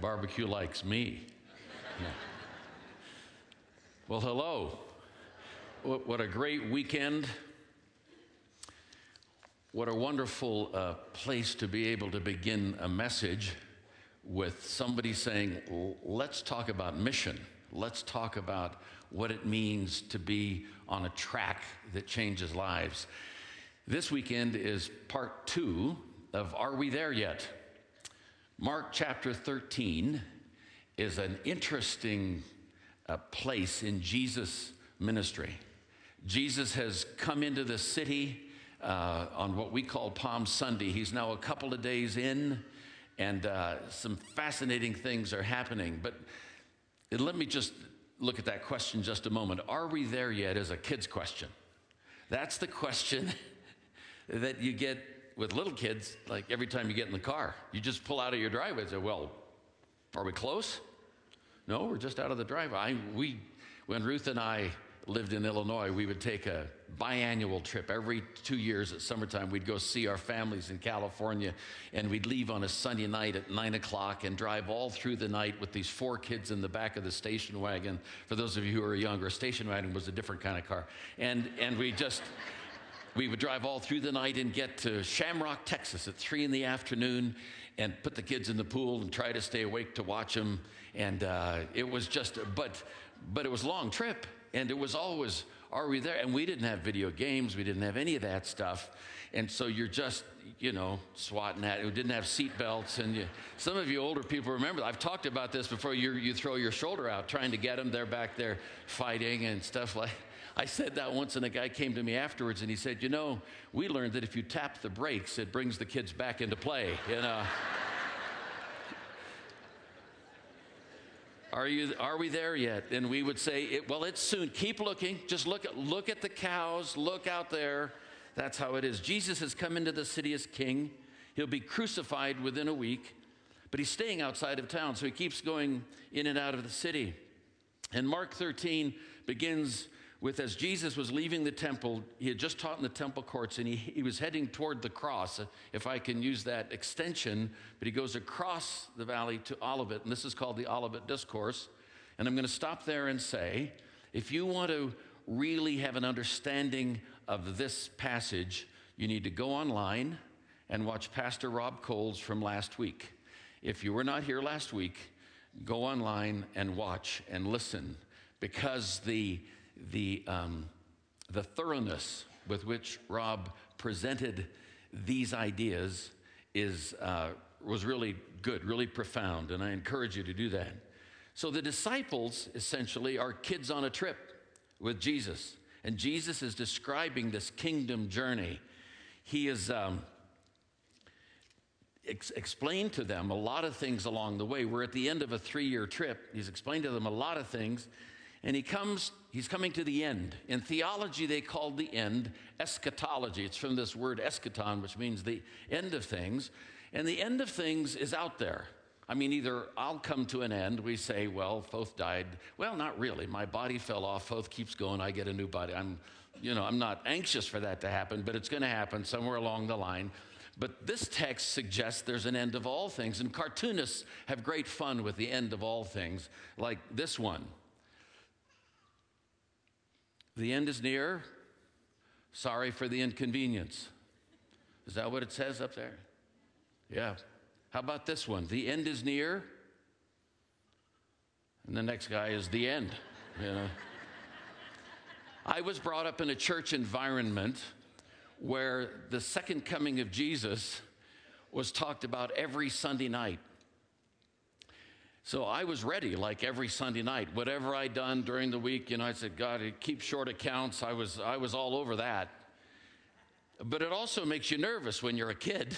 Barbecue likes me. Yeah. Well, hello. What a great weekend. What a wonderful uh, place to be able to begin a message with somebody saying, let's talk about mission. Let's talk about what it means to be on a track that changes lives. This weekend is part two of Are We There Yet? Mark chapter 13 is an interesting uh, place in Jesus' ministry. Jesus has come into the city uh, on what we call Palm Sunday. He's now a couple of days in, and uh, some fascinating things are happening. But let me just look at that question just a moment. Are we there yet? Is a kid's question. That's the question that you get with little kids, like every time you get in the car. You just pull out of your driveway and say, Well, are we close? No, we're just out of the driveway. We, when Ruth and I lived in Illinois, we would take a biannual trip every two years at summertime. We'd go see our families in California, and we'd leave on a Sunday night at nine o'clock and drive all through the night with these four kids in the back of the station wagon. For those of you who are younger, a station wagon was a different kind of car, and and we just we would drive all through the night and get to Shamrock, Texas at three in the afternoon and put the kids in the pool and try to stay awake to watch them. And uh, it was just, but, but it was a long trip. And it was always, are we there? And we didn't have video games. We didn't have any of that stuff. And so you're just, you know, swatting at it. We didn't have seat belts. And you, some of you older people remember, I've talked about this before. You, you throw your shoulder out trying to get them. They're back there fighting and stuff like I said that once, and a guy came to me afterwards and he said, You know, we learned that if you tap the brakes, it brings the kids back into play. You know? Are, you, are we there yet? And we would say, it, well, it's soon. Keep looking. Just look at, look at the cows. Look out there. That's how it is. Jesus has come into the city as king. He'll be crucified within a week, but he's staying outside of town, so he keeps going in and out of the city. And Mark 13 begins with as Jesus was leaving the temple, he had just taught in the temple courts and he, he was heading toward the cross, if I can use that extension, but he goes across the valley to Olivet, and this is called the Olivet Discourse. And I'm going to stop there and say if you want to really have an understanding of this passage, you need to go online and watch Pastor Rob Coles from last week. If you were not here last week, go online and watch and listen because the the, um, the thoroughness with which Rob presented these ideas is, uh, was really good, really profound, and I encourage you to do that. So the disciples essentially are kids on a trip with Jesus, and Jesus is describing this kingdom journey. He is um, ex- explained to them a lot of things along the way. We're at the end of a three year trip. He's explained to them a lot of things, and he comes he's coming to the end. In theology they called the end eschatology. It's from this word eschaton which means the end of things. And the end of things is out there. I mean either i'll come to an end we say well Foth died. Well not really. My body fell off. Foth keeps going. I get a new body. I'm you know i'm not anxious for that to happen but it's going to happen somewhere along the line. But this text suggests there's an end of all things and cartoonists have great fun with the end of all things like this one the end is near. Sorry for the inconvenience. Is that what it says up there? Yeah. How about this one? The end is near. And the next guy is the end, you know. I was brought up in a church environment where the second coming of Jesus was talked about every Sunday night. So I was ready like every Sunday night. Whatever I'd done during the week, you know, I said, God, keep short accounts. I was, I was all over that. But it also makes you nervous when you're a kid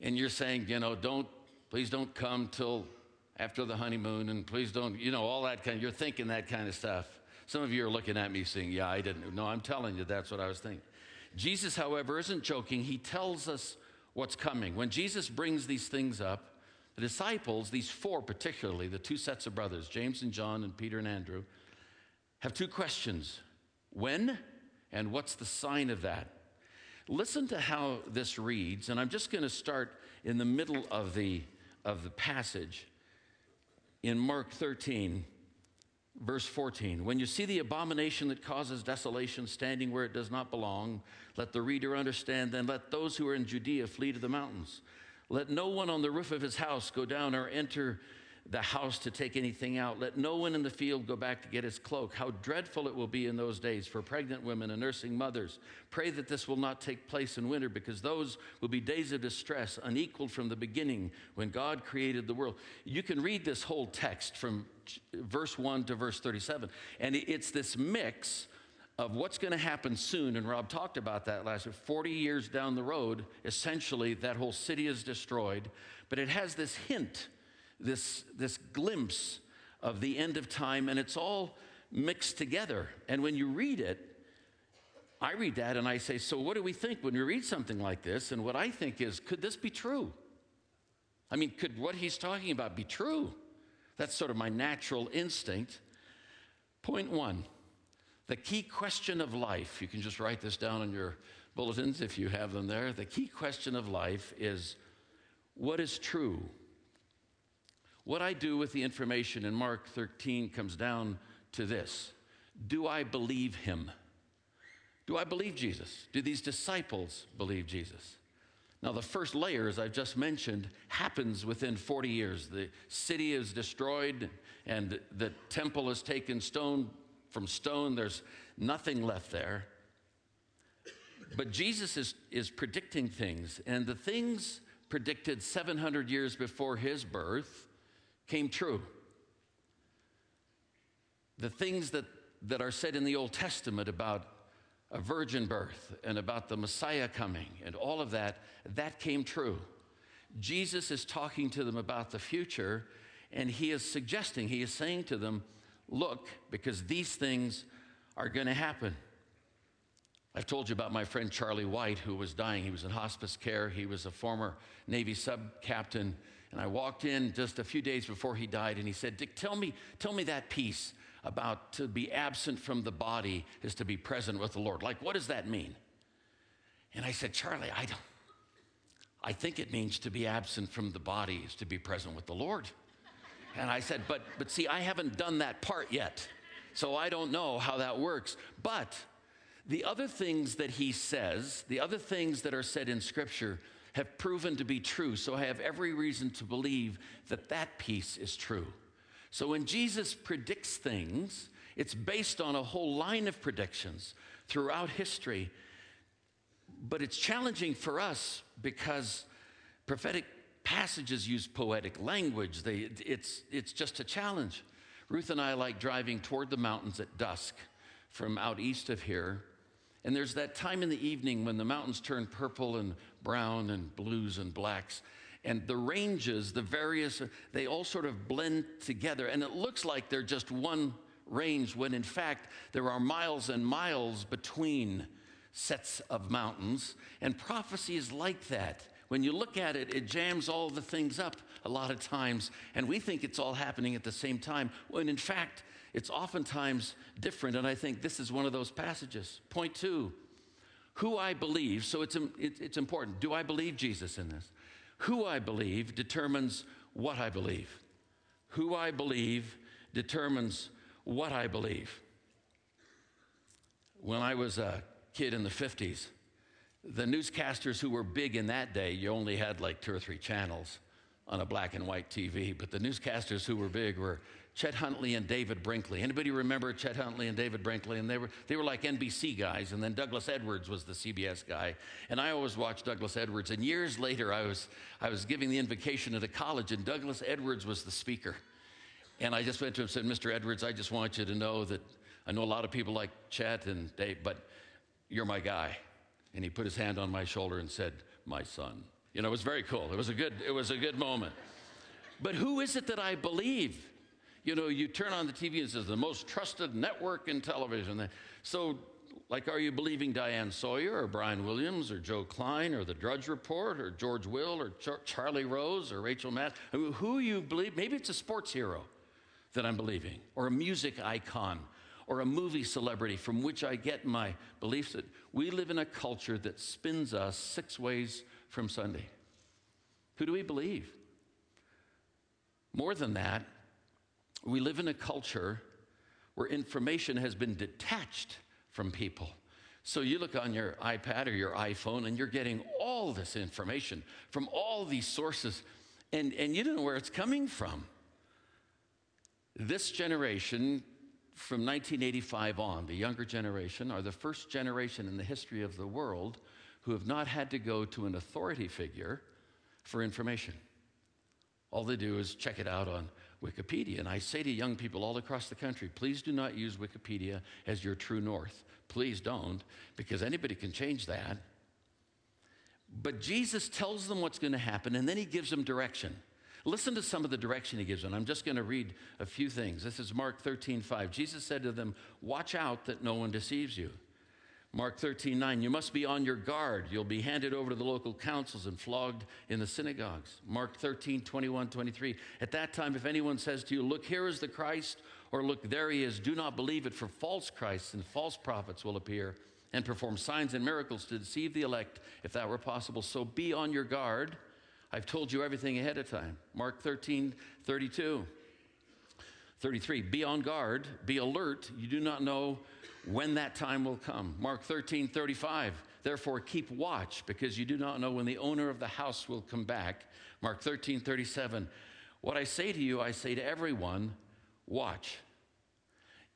and you're saying, you know, don't, please don't come till after the honeymoon and please don't, you know, all that kind of, you're thinking that kind of stuff. Some of you are looking at me saying, yeah, I didn't. No, I'm telling you, that's what I was thinking. Jesus, however, isn't joking. He tells us what's coming. When Jesus brings these things up, the disciples, these four particularly, the two sets of brothers, James and John and Peter and Andrew, have two questions when and what's the sign of that? Listen to how this reads, and I'm just going to start in the middle of the, of the passage. in Mark 13, verse 14. When you see the abomination that causes desolation standing where it does not belong, let the reader understand, then let those who are in Judea flee to the mountains. Let no one on the roof of his house go down or enter the house to take anything out. Let no one in the field go back to get his cloak. How dreadful it will be in those days for pregnant women and nursing mothers. Pray that this will not take place in winter because those will be days of distress, unequaled from the beginning when God created the world. You can read this whole text from verse 1 to verse 37, and it's this mix of what's going to happen soon. And Rob talked about that last week. 40 years down the road, essentially, that whole city is destroyed. But it has this hint, this, this glimpse of the end of time, and it's all mixed together. And when you read it, I read that and I say, So what do we think when we read something like this? And what I think is, could this be true? I mean, could what he's talking about be true? That's sort of my natural instinct. Point one the key question of life, you can just write this down in your bulletins if you have them there. The key question of life is what is true? What I do with the information in Mark 13 comes down to this Do I believe him? Do I believe Jesus? Do these disciples believe Jesus? Now, the first layer, as I've just mentioned, happens within 40 years. The city is destroyed and the temple is taken stone from stone, there's nothing left there. But Jesus is, is predicting things, and the things predicted 700 years before his birth came true. The things that, that are said in the Old Testament about a virgin birth and about the Messiah coming and all of that, that came true. Jesus is talking to them about the future, and he is suggesting, he is saying to them, Look, because these things are going to happen. I've told you about my friend Charlie White, who was dying. He was in hospice care. He was a former Navy sub captain. And I walked in just a few days before he died, and he said, Dick, tell me, tell me that piece about to be absent from the body is to be present with the Lord. Like, what does that mean? And I said, Charlie, I don't. I think it means to be absent from the body is to be present with the Lord. And I said, but, but see, I haven't done that part yet. So I don't know how that works. But the other things that he says, the other things that are said in Scripture, have proven to be true. So I have every reason to believe that that piece is true. So when Jesus predicts things, it's based on a whole line of predictions throughout history. But it's challenging for us because prophetic passages use poetic language. They, it's, it's just a challenge. Ruth and I like driving toward the mountains at dusk from out east of here. And there's that time in the evening when the mountains turn purple and brown and blues and blacks. And the ranges, the various, they all sort of blend together. And it looks like they're just one range when in fact there are miles and miles between sets of mountains. And prophecy is like that when you look at it, it jams all the things up a lot of times, and we think it's all happening at the same time, when in fact, it's oftentimes different. And I think this is one of those passages. Point two who I believe, so it's, it's important. Do I believe Jesus in this? Who I believe determines what I believe. Who I believe determines what I believe. When I was a kid in the 50s, the newscasters who were big in that day, you only had like two or three channels on a black and white TV, but the newscasters who were big were Chet Huntley and David Brinkley. Anybody remember Chet Huntley and David Brinkley? And they were, they were like NBC guys, and then Douglas Edwards was the CBS guy. And I always watched Douglas Edwards. And years later, I was, I was giving the invocation at a college, and Douglas Edwards was the speaker. And I just went to him and said, Mr. Edwards, I just want you to know that I know a lot of people like Chet and Dave, but you're my guy. And he put his hand on my shoulder and said, My son. You know, it was very cool. It was a good, it was a good moment. But who is it that I believe? You know, you turn on the TV and says the most trusted network in television. So, like, are you believing Diane Sawyer or Brian Williams or Joe Klein or the Drudge Report or George Will or Char- Charlie Rose or Rachel Maddow? Who, who you believe? Maybe it's a sports hero that I'm believing or a music icon or a movie celebrity from which I get my beliefs that we live in a culture that spins us six ways from Sunday. Who do we believe? More than that, we live in a culture where information has been detached from people. So you look on your iPad or your iPhone and you're getting all this information from all these sources, and, and you don't know where it's coming from. This generation from 1985 on, the younger generation, are the first generation in the history of the world who have not had to go to an authority figure for information. All they do is check it out on Wikipedia. And I say to young people all across the country, please do not use Wikipedia as your true north. Please don't, because anybody can change that. But Jesus tells them what's going to happen, and then he gives them direction. Listen to some of the direction he gives them. I'm just going to read a few things. This is Mark 13, 5. Jesus said to them, Watch out that no one deceives you. Mark 13, 9, you must be on your guard. You'll be handed over to the local councils and flogged in the synagogues. Mark 13, 21, 23, at that time, if anyone says to you, Look, here is the Christ, or look, there he is, do not believe it, for false Christs and false prophets will appear and perform signs and miracles to deceive the elect, if that were possible. So be on your guard. I've told you everything ahead of time. Mark 13, 32. 33, be on guard, be alert. You do not know when that time will come. Mark 13, 35. Therefore, keep watch because you do not know when the owner of the house will come back. Mark 13, 37. What I say to you, I say to everyone, watch.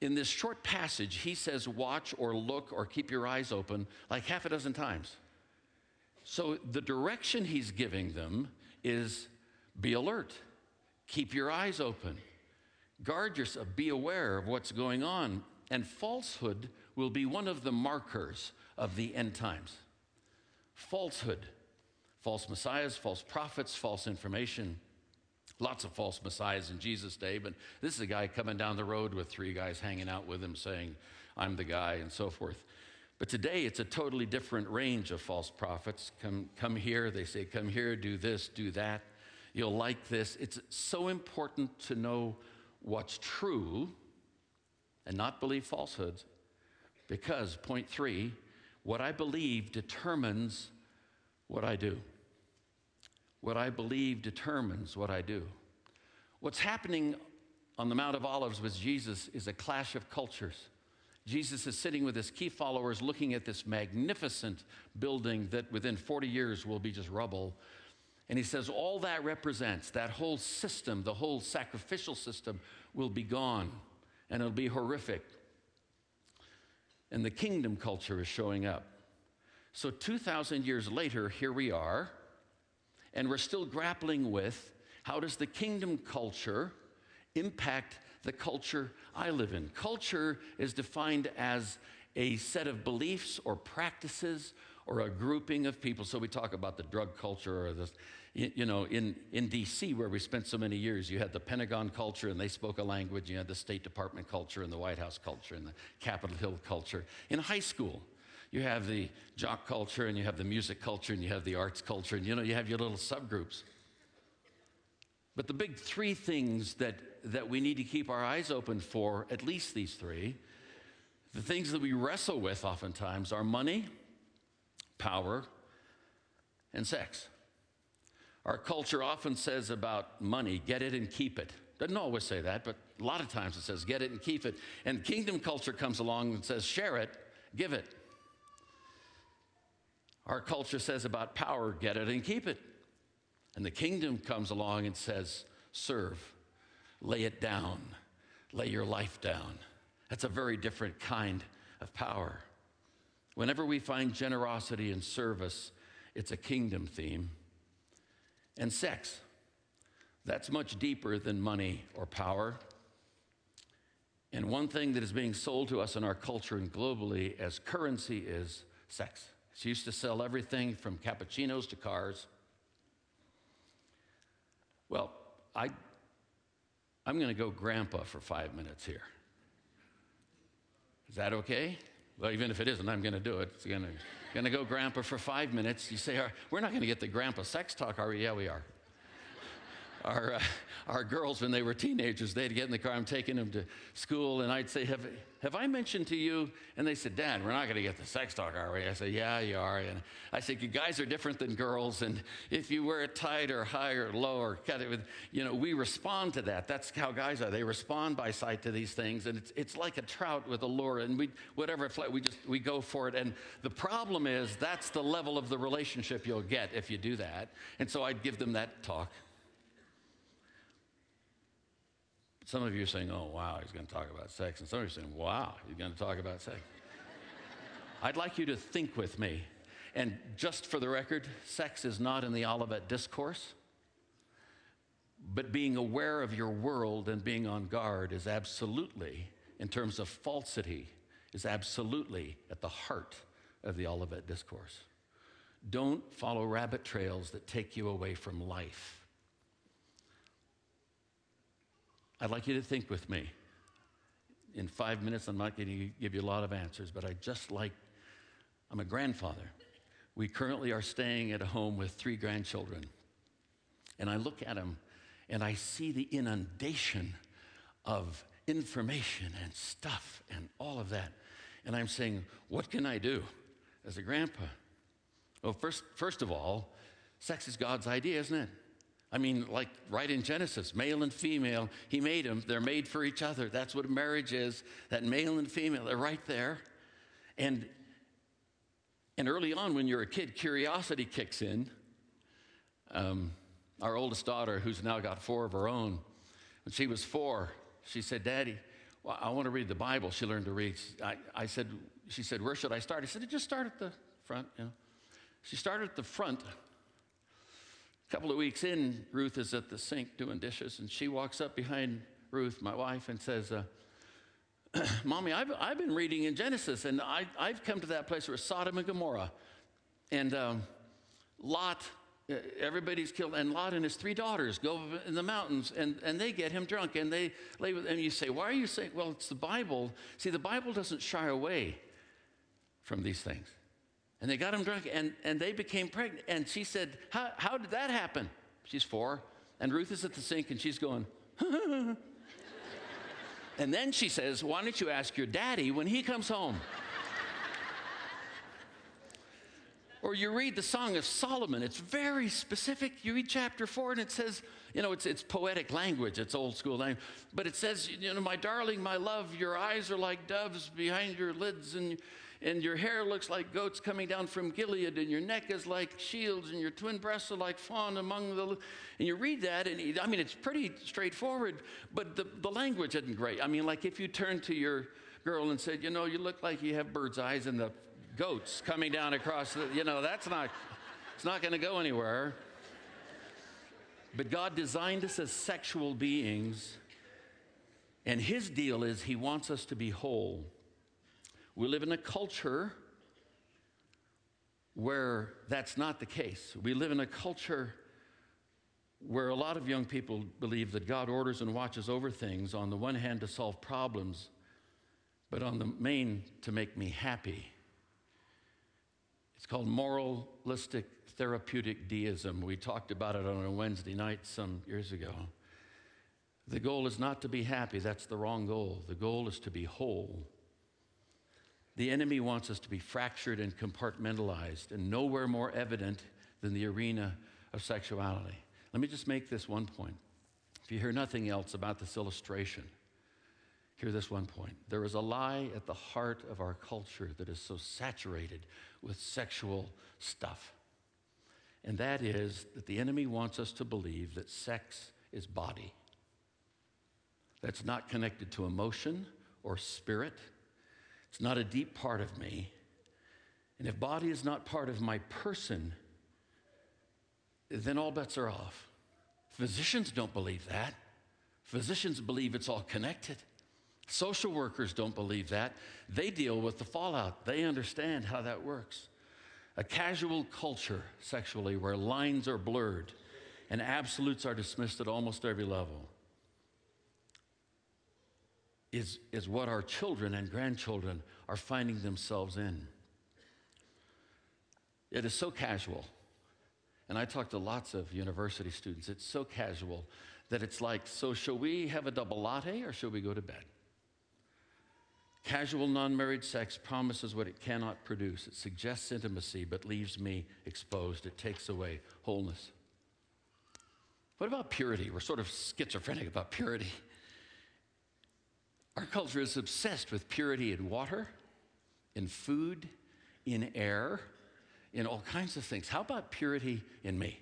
In this short passage, he says, watch or look or keep your eyes open like half a dozen times. So the direction he's giving them is be alert, keep your eyes open, guard yourself, be aware of what's going on and falsehood will be one of the markers of the end times. Falsehood, false messiahs, false prophets, false information. Lots of false messiahs in Jesus' day, but this is a guy coming down the road with three guys hanging out with him saying, I'm the guy, and so forth. But today it's a totally different range of false prophets. Come, come here, they say, come here, do this, do that. You'll like this. It's so important to know what's true and not believe falsehoods because, point three, what I believe determines what I do. What I believe determines what I do. What's happening on the Mount of Olives with Jesus is a clash of cultures. Jesus is sitting with his key followers looking at this magnificent building that within 40 years will be just rubble. And he says, All that represents, that whole system, the whole sacrificial system, will be gone and it'll be horrific. And the kingdom culture is showing up. So, 2,000 years later, here we are, and we're still grappling with how does the kingdom culture impact the culture I live in? Culture is defined as a set of beliefs or practices or a grouping of people. So we talk about the drug culture or this, you know, in, in DC, where we spent so many years, you had the Pentagon culture and they spoke a language. You had the State Department culture and the White House culture and the Capitol Hill culture. In high school, you have the jock culture and you have the music culture and you have the arts culture and you know, you have your little subgroups. But the big three things that, that we need to keep our eyes open for, at least these three, the things that we wrestle with oftentimes are money, power, and sex. Our culture often says about money, get it and keep it. Doesn't always say that, but a lot of times it says get it and keep it. And kingdom culture comes along and says share it, give it. Our culture says about power, get it and keep it. And the kingdom comes along and says serve, lay it down, lay your life down. That's a very different kind of power. Whenever we find generosity and service, it's a kingdom theme and sex. That's much deeper than money or power. And one thing that is being sold to us in our culture and globally as currency is sex. She used to sell everything from cappuccinos to cars. Well, I, I'm going to go grandpa for five minutes here. Is that okay? Well, even if it isn't, I'm going to do it. It's going to. Going to go grandpa for five minutes. You say, we're not going to get the grandpa sex talk, are we? Yeah, we are. Our, uh, our girls, when they were teenagers, they'd get in the car, I'm taking them to school, and I'd say, Have, have I mentioned to you? And they said, Dad, we're not going to get the sex talk, are we? I said, Yeah, you are. And I said, You guys are different than girls, and if you wear it tight or high or low or cut it with, you know, we respond to that. That's how guys are. They respond by sight to these things, and it's, it's like a trout with a lure, and we, whatever, we just, we go for it. And the problem is, that's the level of the relationship you'll get if you do that. And so I'd give them that talk. Some of you are saying, oh, wow, he's going to talk about sex. And some of you are saying, wow, he's going to talk about sex. I'd like you to think with me. And just for the record, sex is not in the Olivet discourse. But being aware of your world and being on guard is absolutely, in terms of falsity, is absolutely at the heart of the Olivet discourse. Don't follow rabbit trails that take you away from life. I'd like you to think with me. In five minutes, I'm not going to give you a lot of answers, but I just like, I'm a grandfather. We currently are staying at a home with three grandchildren. And I look at them and I see the inundation of information and stuff and all of that. And I'm saying, what can I do as a grandpa? Well, first, first of all, sex is God's idea, isn't it? I mean, like right in Genesis, male and female, he made them. They're made for each other. That's what marriage is. That male and female, they're right there. And and early on, when you're a kid, curiosity kicks in. Um, our oldest daughter, who's now got four of her own, when she was four, she said, Daddy, well, I want to read the Bible. She learned to read. I, I said, she said, Where should I start? I said, Just start at the front. You know. She started at the front couple of weeks in, Ruth is at the sink doing dishes, and she walks up behind Ruth, my wife, and says, uh, Mommy, I've, I've been reading in Genesis, and I, I've come to that place where Sodom and Gomorrah. And um, Lot, everybody's killed, and Lot and his three daughters go in the mountains, and, and they get him drunk, and they lay with And you say, Why are you saying? Well, it's the Bible. See, the Bible doesn't shy away from these things. And they got him drunk and, and they became pregnant. And she said, how, how did that happen? She's four. And Ruth is at the sink and she's going, and then she says, Why don't you ask your daddy when he comes home? or you read the Song of Solomon, it's very specific. You read chapter four and it says, you know, it's, it's poetic language, it's old school language, but it says, you know, my darling, my love, your eyes are like doves behind your lids, and and your hair looks like goats coming down from Gilead, and your neck is like shields, and your twin breasts are like fawn among the. And you read that, and I mean, it's pretty straightforward, but the, the language isn't great. I mean, like if you turn to your girl and said, you know, you look like you have bird's eyes and the goats coming down across the, you know, that's not, it's not going to go anywhere. But God designed us as sexual beings, and His deal is He wants us to be whole. We live in a culture where that's not the case. We live in a culture where a lot of young people believe that God orders and watches over things, on the one hand to solve problems, but on the main to make me happy. It's called moralistic therapeutic deism. We talked about it on a Wednesday night some years ago. The goal is not to be happy, that's the wrong goal. The goal is to be whole. The enemy wants us to be fractured and compartmentalized, and nowhere more evident than the arena of sexuality. Let me just make this one point. If you hear nothing else about this illustration, hear this one point. There is a lie at the heart of our culture that is so saturated with sexual stuff. And that is that the enemy wants us to believe that sex is body. That's not connected to emotion or spirit it's not a deep part of me. And if body is not part of my person, then all bets are off. Physicians don't believe that. Physicians believe it's all connected. Social workers don't believe that. They deal with the fallout, they understand how that works. A casual culture sexually where lines are blurred and absolutes are dismissed at almost every level is, is what our children and grandchildren are finding themselves in. It is so casual. And I talk to lots of university students. It's so casual that it's like, so shall we have a double latte or shall we go to bed? Casual non married sex promises what it cannot produce. It suggests intimacy but leaves me exposed. It takes away wholeness. What about purity? We're sort of schizophrenic about purity. Our culture is obsessed with purity in water, in food, in air, in all kinds of things. How about purity in me?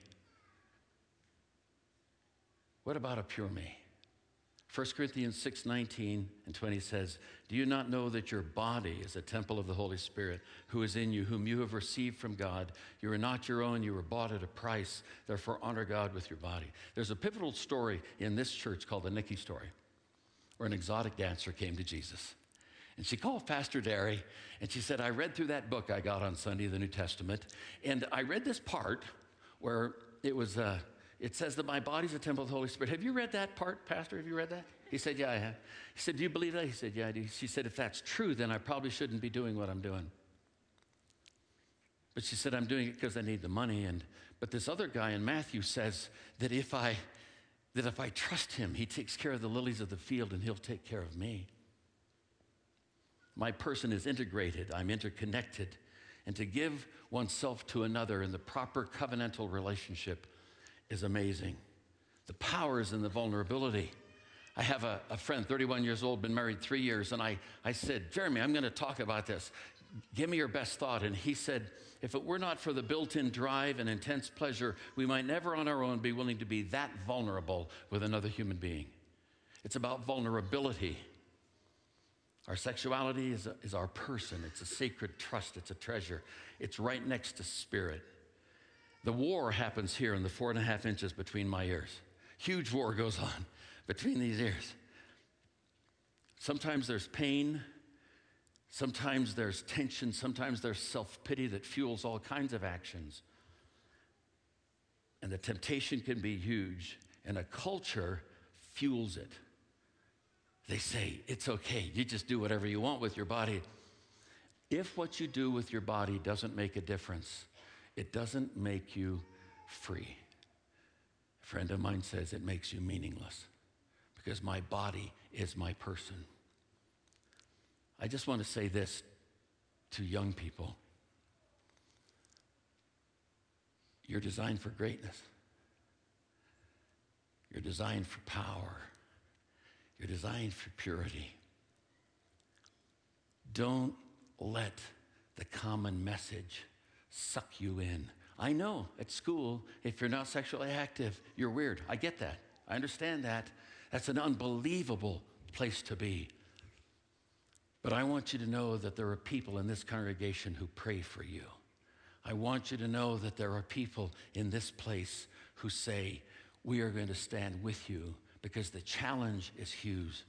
What about a pure me? 1 Corinthians 6 19 and 20 says, Do you not know that your body is a temple of the Holy Spirit who is in you, whom you have received from God? You are not your own, you were bought at a price. Therefore, honor God with your body. There's a pivotal story in this church called the Nikki story, where an exotic dancer came to Jesus. And she called Pastor Derry and she said, I read through that book I got on Sunday, the New Testament, and I read this part where it was. Uh, it says that my body's a temple of the Holy Spirit. Have you read that part, Pastor? Have you read that? He said, Yeah, I have. He said, Do you believe that? He said, Yeah, I do. She said, If that's true, then I probably shouldn't be doing what I'm doing. But she said, I'm doing it because I need the money. And but this other guy in Matthew says that if I that if I trust him, he takes care of the lilies of the field and he'll take care of me. My person is integrated, I'm interconnected. And to give oneself to another in the proper covenantal relationship is amazing. The power is in the vulnerability. I have a, a, friend, 31 years old, been married three years, and I, I said, Jeremy, I'm going to talk about this. Give me your best thought. And he said, if it were not for the built in drive and intense pleasure, we might never on our own be willing to be that vulnerable with another human being. It's about vulnerability. Our sexuality is, a, is our person, it's a sacred trust, it's a treasure, it's right next to spirit. The war happens here in the four and a half inches between my ears. Huge war goes on between these ears. Sometimes there's pain, sometimes there's tension, sometimes there's self pity that fuels all kinds of actions. And the temptation can be huge, and a culture fuels it. They say, it's okay, you just do whatever you want with your body. If what you do with your body doesn't make a difference, it doesn't make you free. A friend of mine says it makes you meaningless because my body is my person. I just want to say this to young people you're designed for greatness, you're designed for power, you're designed for purity. Don't let the common message suck you in. I know at school, if you're not sexually active, you're weird. I get that. I understand that. That's an unbelievable place to be. But I want you to know that there are people in this congregation who pray for you. I want you to know that there are people in this place who say, We are going to stand with you because the challenge is huge.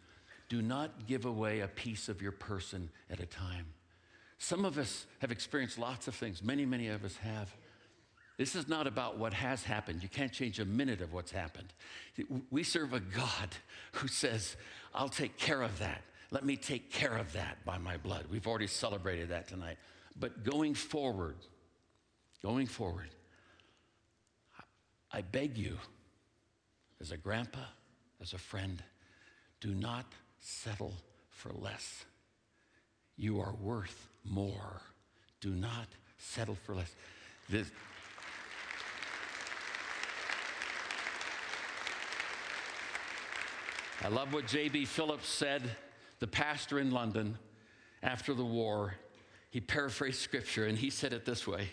Do not give away a piece of your person at a time. Some of us have experienced lots of things, many, many of us have. This is not about what has happened. You can't change a minute of what's happened. We serve a God who says, I'll take care of that. Let me take care of that by my blood. We've already celebrated that tonight. But going forward, going forward, I beg you, as a grandpa, as a friend, do not settle for less. You are worth more. Do not settle for less. This, I love what J.B. Phillips said, the pastor in London after the war. He paraphrased scripture and he said it this way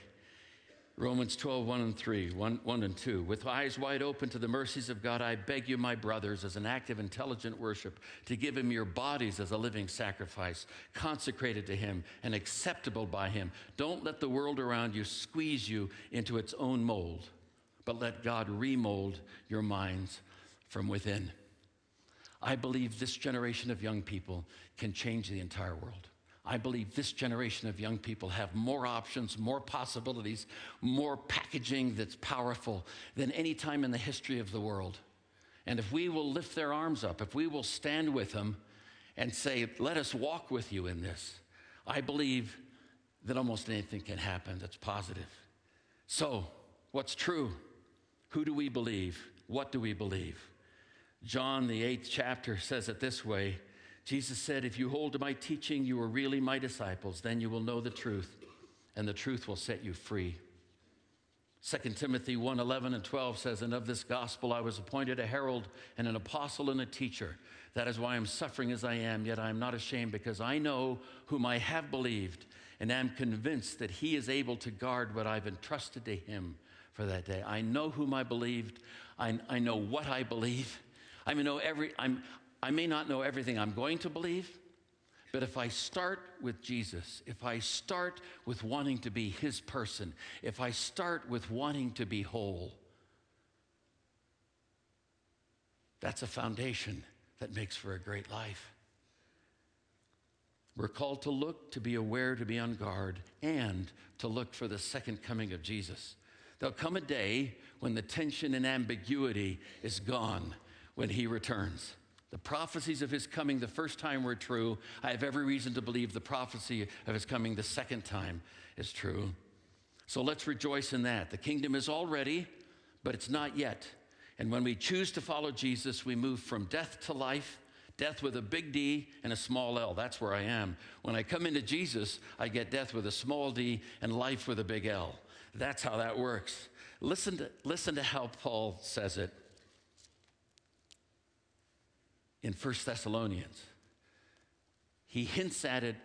Romans 12, 1 and 3, 1, 1 and 2. With eyes wide open to the mercies of God, I beg you, my brothers, as an act of intelligent worship, to give him your bodies as a living sacrifice, consecrated to him and acceptable by him. Don't let the world around you squeeze you into its own mold, but let God remold your minds from within. I believe this generation of young people can change the entire world. I believe this generation of young people have more options, more possibilities, more packaging that's powerful than any time in the history of the world. And if we will lift their arms up, if we will stand with them and say, Let us walk with you in this, I believe that almost anything can happen that's positive. So, what's true? Who do we believe? What do we believe? John, the eighth chapter, says it this way Jesus said, If you hold to my teaching, you are really my disciples. Then you will know the truth, and the truth will set you free. 2 Timothy 1 11 and 12 says, And of this gospel I was appointed a herald and an apostle and a teacher. That is why I'm suffering as I am, yet I am not ashamed, because I know whom I have believed, and am convinced that he is able to guard what I've entrusted to him for that day. I know whom I believed, I, I know what I believe. I may, know every, I'm, I may not know everything I'm going to believe, but if I start with Jesus, if I start with wanting to be his person, if I start with wanting to be whole, that's a foundation that makes for a great life. We're called to look, to be aware, to be on guard, and to look for the second coming of Jesus. There'll come a day when the tension and ambiguity is gone when he returns. The prophecies of his coming the first time were true. I have every reason to believe the prophecy of his coming the second time is true. So let's rejoice in that. The kingdom is already, but it's not yet. And when we choose to follow Jesus, we move from death to life, death with a big D and a small L. That's where I am. When I come into Jesus, I get death with a small d and life with a big L. That's how that works. Listen to, listen to how Paul says it in 1 Thessalonians. He hints at it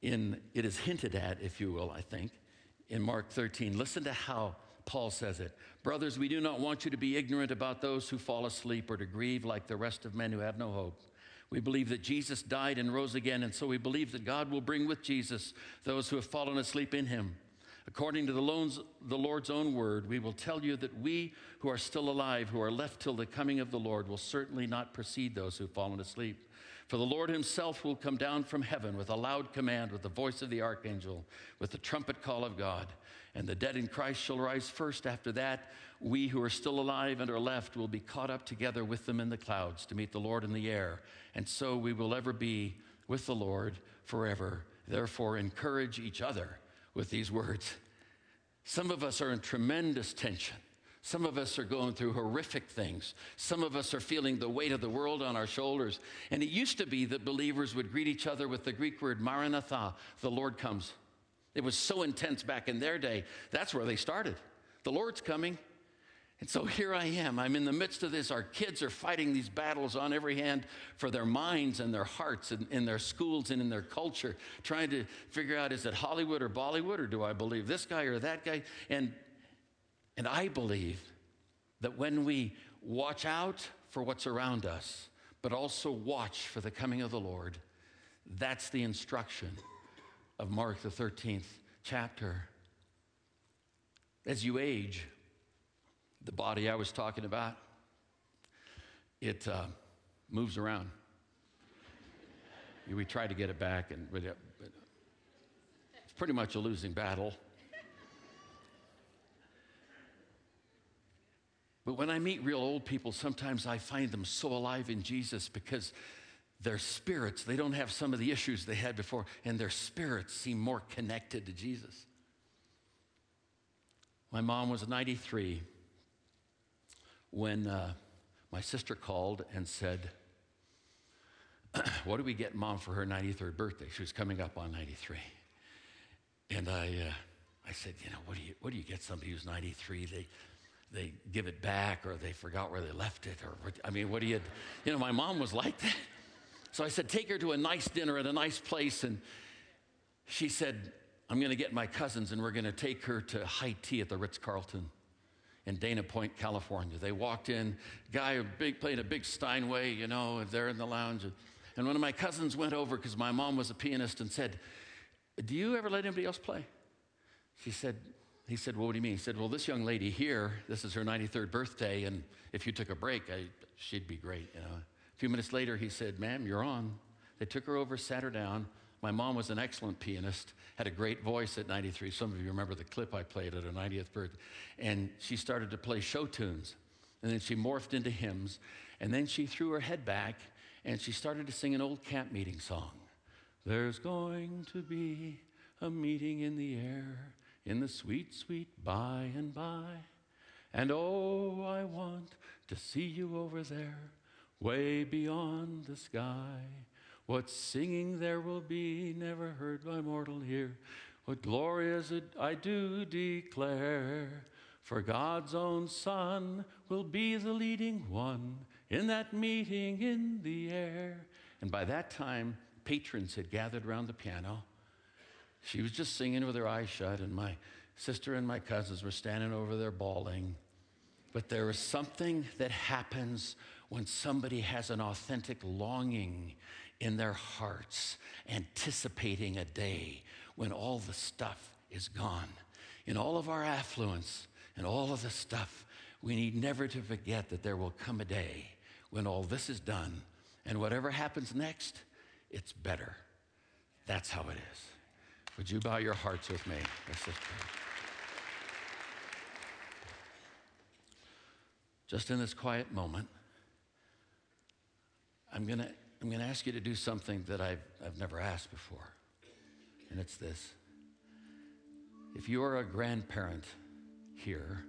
in, it is hinted at, if you will, I think, in Mark 13. Listen to how Paul says it. Brothers, we do not want you to be ignorant about those who fall asleep or to grieve like the rest of men who have no hope. We believe that Jesus died and rose again, and so we believe that God will bring with Jesus those who have fallen asleep in him. According to the, Lord's own word, we will tell you that we who are still alive, who are left till the coming of the Lord, will certainly not precede those who have fallen asleep. For the Lord himself will come down from heaven with a loud command, with the voice of the archangel, with the trumpet call of God. And the dead in Christ shall rise first. After that, we who are still alive and are left will be caught up together with them in the clouds to meet the Lord in the air. And so we will ever be with the Lord forever. Therefore, encourage each other with these words. Some of us are in tremendous tension. Some of us are going through horrific things. Some of us are feeling the weight of the world on our shoulders. And it used to be that believers would greet each other with the Greek word maranatha, the Lord comes. It was so intense back in their day. That's where they started. The Lord's coming. And so here I am. I'm in the midst of this. Our kids are fighting these battles on every hand for their minds and their hearts and in their schools and in their culture, trying to figure out is it Hollywood or Bollywood or do I believe this guy or that guy? And, and I believe that when we watch out for what's around us, but also watch for the coming of the Lord, that's the instruction of Mark, the 13th chapter. As you age, the body I was talking about, it uh, moves around. we try to get it back, and but, but it's pretty much a losing battle. But when I meet real old people, sometimes I find them so alive in Jesus because their spirits, they don't have some of the issues they had before, and their spirits seem more connected to Jesus. My mom was 93 when uh, my sister called and said, What do we get mom for her 93rd birthday? She was coming up on 93. And I, uh, I said, You know, what do you, what do you get somebody who's 93? They, they give it back or they forgot where they left it. Or, I mean, what do you, you know, my mom was like that. So I said, Take her to a nice dinner at a nice place. And she said, I'm going to get my cousins and we're going to take her to high tea at the Ritz Carlton in Dana Point, California. They walked in, guy big, playing a big Steinway, you know, there in the lounge. And one of my cousins went over because my mom was a pianist and said, Do you ever let anybody else play? She said, he said, Well, what do you mean? He said, Well, this young lady here, this is her 93rd birthday, and if you took a break, I, she'd be great, you know. A few minutes later, he said, Ma'am, you're on. They took her over, sat her down. My mom was an excellent pianist, had a great voice at 93. Some of you remember the clip I played at her 90th birthday. And she started to play show tunes. And then she morphed into hymns. And then she threw her head back and she started to sing an old camp meeting song. There's going to be a meeting in the air in the sweet, sweet by and by. And oh, I want to see you over there way beyond the sky. What singing there will be, never heard by mortal ear. What glory is it I do declare. For God's own Son will be the leading one in that meeting in the air. And by that time, patrons had gathered around the piano. She was just singing with her eyes shut, and my sister and my cousins were standing over there bawling. But there is something that happens when somebody has an authentic longing in their hearts, anticipating a day when all the stuff is gone. In all of our affluence and all of the stuff, we need never to forget that there will come a day when all this is done, and whatever happens next, it's better. That's how it is. Would you bow your hearts with me? Let's just pray. Just in this quiet moment, I'm going to I'm going to ask you to do something that I've, I've never asked before. And it's this if you are a grandparent here,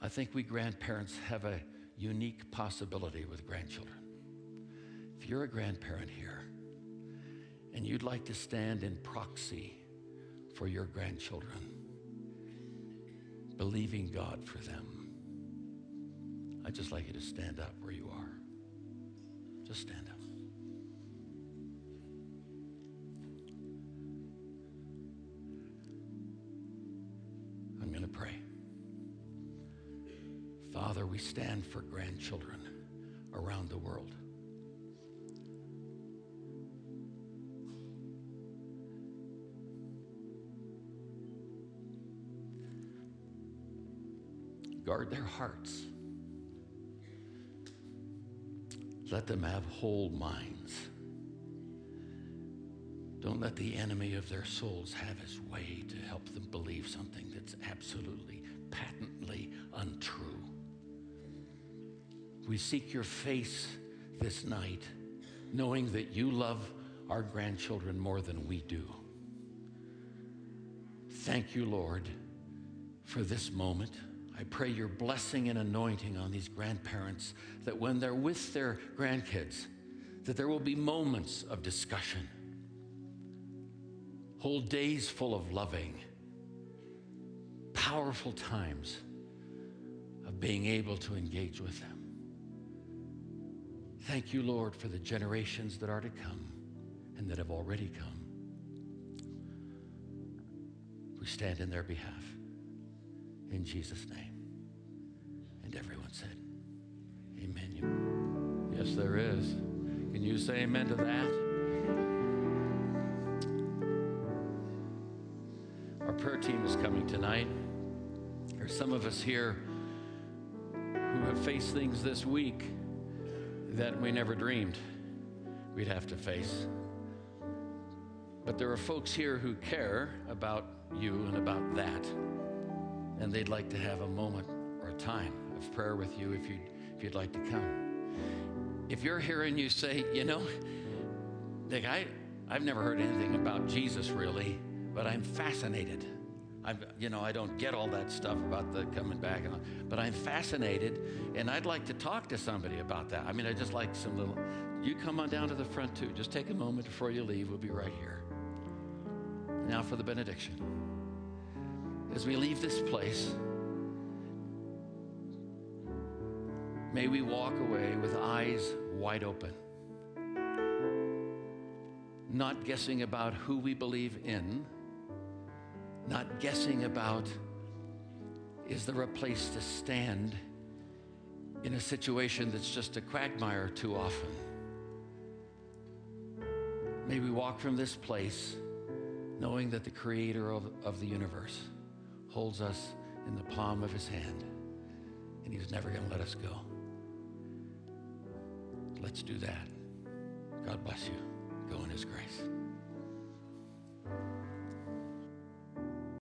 I think we grandparents have a unique possibility with grandchildren. If you're a grandparent here and you'd like to stand in proxy for your grandchildren, believing God for them, I'd just like you to stand up where you are. Just stand up. I'm going to pray. Father, we stand for grandchildren around the world. Guard their hearts. Let them have whole minds. Don't let the enemy of their souls have his way to help them believe something that's absolutely, patently untrue. We seek your face this night, knowing that you love our grandchildren more than we do. Thank you, Lord, for this moment. I pray your blessing and anointing on these grandparents that when they're with their grandkids, that there will be moments of discussion, whole days full of loving, powerful times of being able to engage with them. Thank you, Lord, for the generations that are to come and that have already come. We stand in their behalf. In Jesus' name. And everyone said, Amen. Yes, there is. Can you say amen to that? Our prayer team is coming tonight. There's some of us here who have faced things this week that we never dreamed we'd have to face. But there are folks here who care about you and about that and they'd like to have a moment or a time of prayer with you if you'd, if you'd like to come. If you're here and you say, you know, Dick, I, I've never heard anything about Jesus really, but I'm fascinated. I'm, you know, I don't get all that stuff about the coming back, and, but I'm fascinated, and I'd like to talk to somebody about that. I mean, I just like some little. You come on down to the front too. Just take a moment before you leave. We'll be right here. Now for the benediction as we leave this place, may we walk away with eyes wide open, not guessing about who we believe in, not guessing about is there a place to stand in a situation that's just a quagmire too often. May we walk from this place knowing that the creator of, of the universe holds us in the palm of his hand, and he's never going to let us go. Let's do that. God bless you. Go in his grace.